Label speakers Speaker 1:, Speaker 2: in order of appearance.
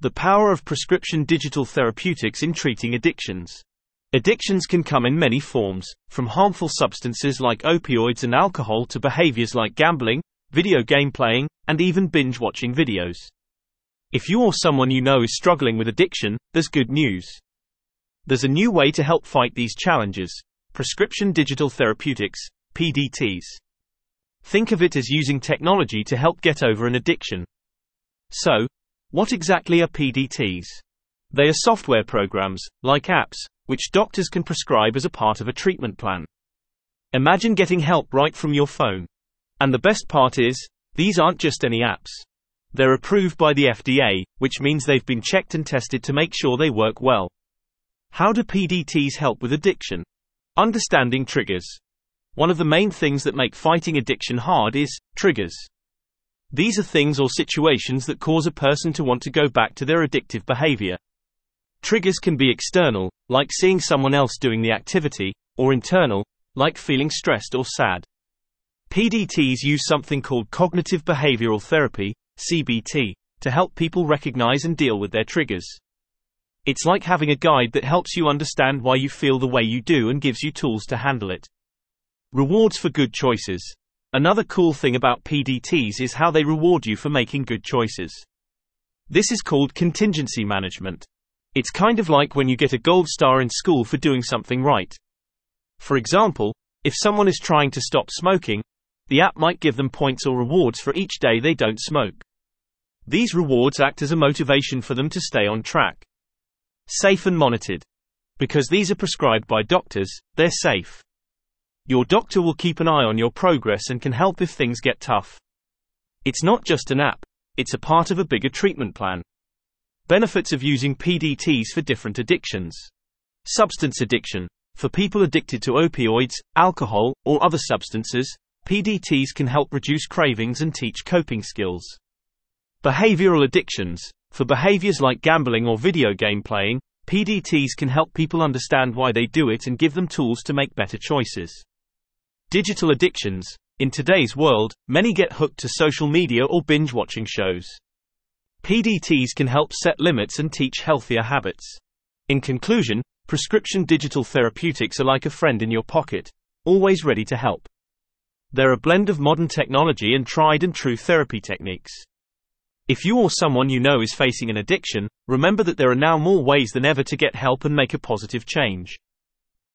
Speaker 1: The power of prescription digital therapeutics in treating addictions. Addictions can come in many forms, from harmful substances like opioids and alcohol to behaviors like gambling, video game playing, and even binge watching videos. If you or someone you know is struggling with addiction, there's good news. There's a new way to help fight these challenges prescription digital therapeutics, PDTs. Think of it as using technology to help get over an addiction. So, what exactly are PDTs? They are software programs, like apps, which doctors can prescribe as a part of a treatment plan. Imagine getting help right from your phone. And the best part is, these aren't just any apps. They're approved by the FDA, which means they've been checked and tested to make sure they work well. How do PDTs help with addiction? Understanding triggers. One of the main things that make fighting addiction hard is triggers. These are things or situations that cause a person to want to go back to their addictive behavior. Triggers can be external, like seeing someone else doing the activity, or internal, like feeling stressed or sad. PDTs use something called cognitive behavioral therapy, CBT, to help people recognize and deal with their triggers. It's like having a guide that helps you understand why you feel the way you do and gives you tools to handle it. Rewards for good choices. Another cool thing about PDTs is how they reward you for making good choices. This is called contingency management. It's kind of like when you get a gold star in school for doing something right. For example, if someone is trying to stop smoking, the app might give them points or rewards for each day they don't smoke. These rewards act as a motivation for them to stay on track. Safe and monitored. Because these are prescribed by doctors, they're safe. Your doctor will keep an eye on your progress and can help if things get tough. It's not just an app, it's a part of a bigger treatment plan. Benefits of using PDTs for different addictions. Substance addiction. For people addicted to opioids, alcohol, or other substances, PDTs can help reduce cravings and teach coping skills. Behavioral addictions. For behaviors like gambling or video game playing, PDTs can help people understand why they do it and give them tools to make better choices. Digital addictions. In today's world, many get hooked to social media or binge watching shows. PDTs can help set limits and teach healthier habits. In conclusion, prescription digital therapeutics are like a friend in your pocket, always ready to help. They're a blend of modern technology and tried and true therapy techniques. If you or someone you know is facing an addiction, remember that there are now more ways than ever to get help and make a positive change.